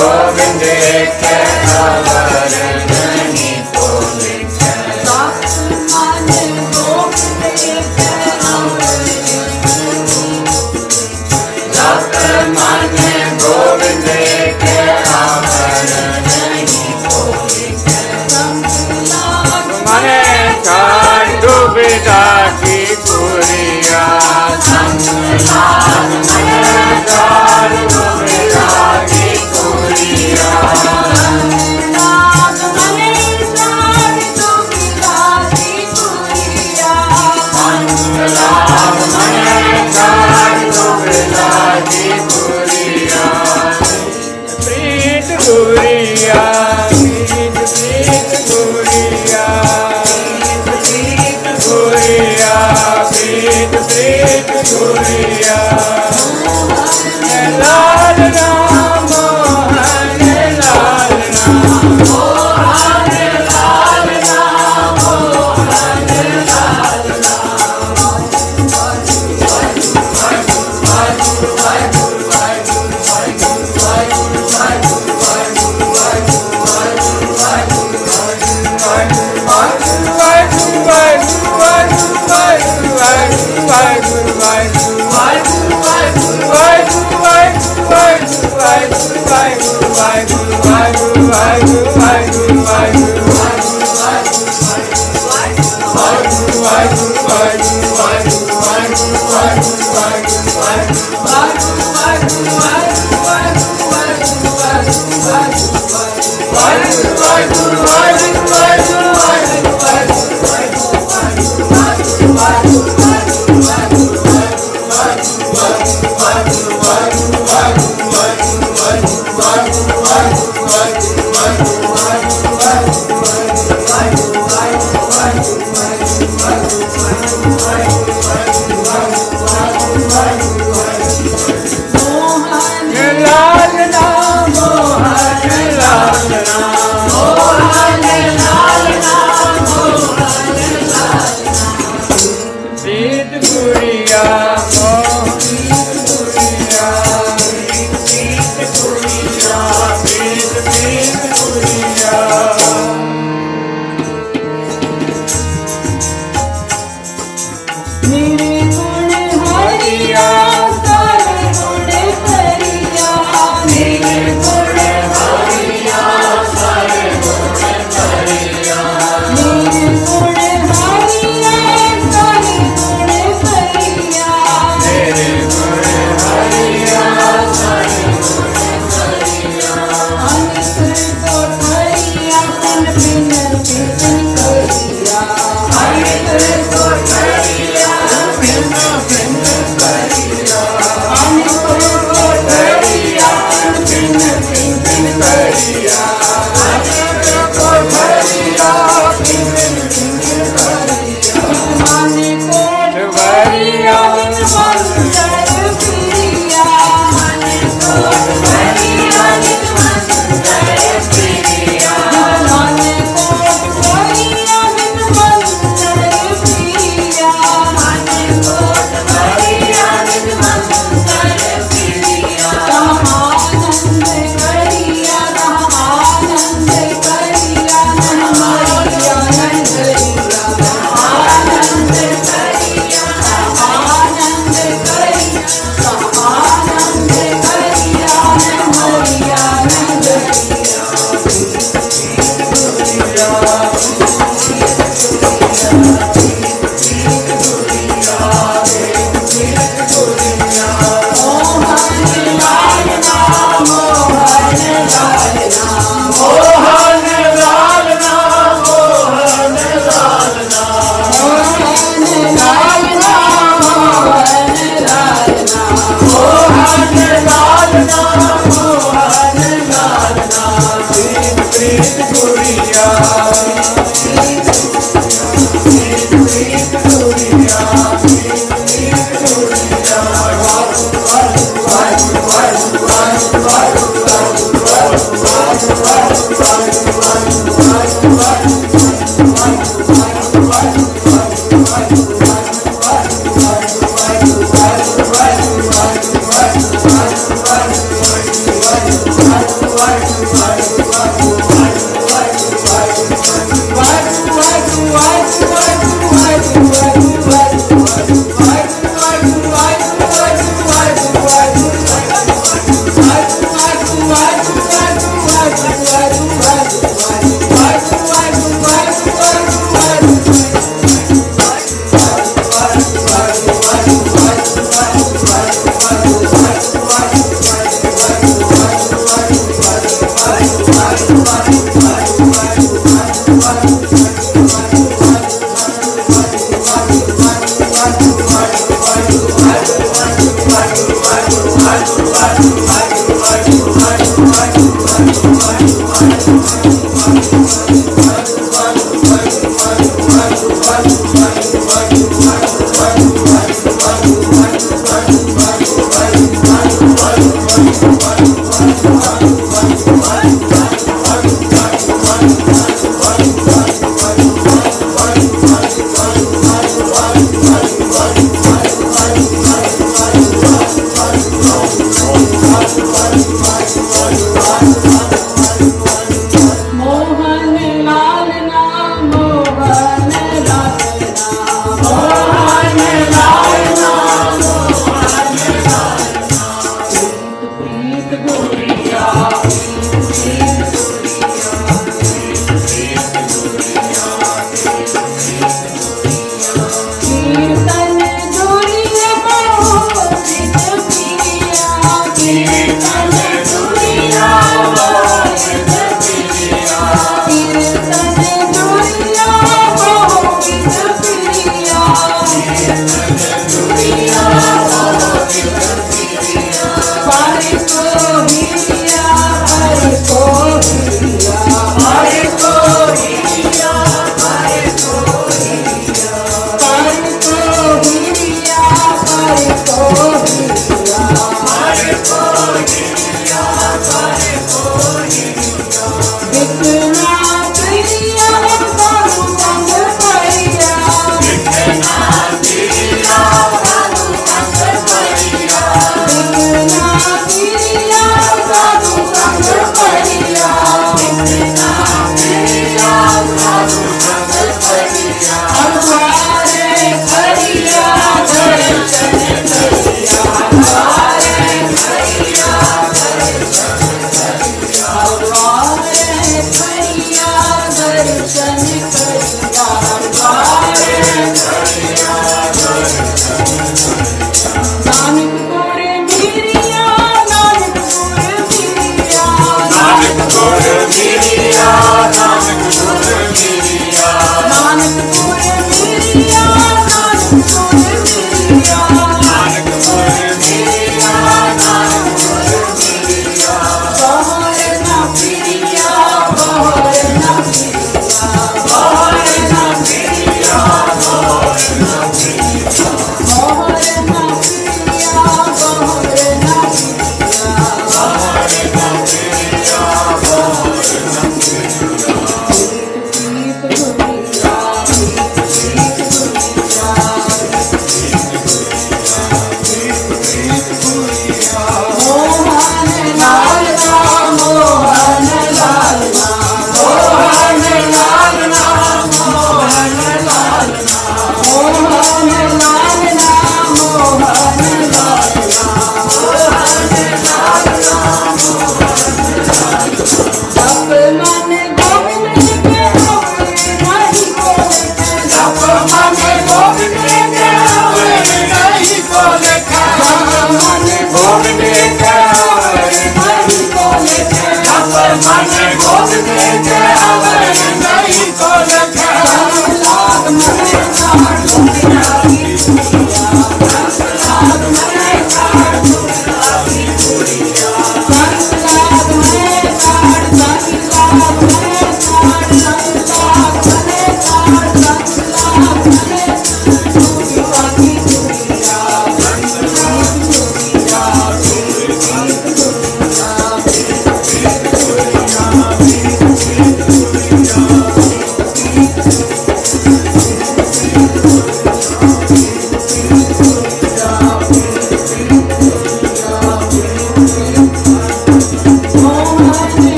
ഗോവിന്ദേശ്വര लाल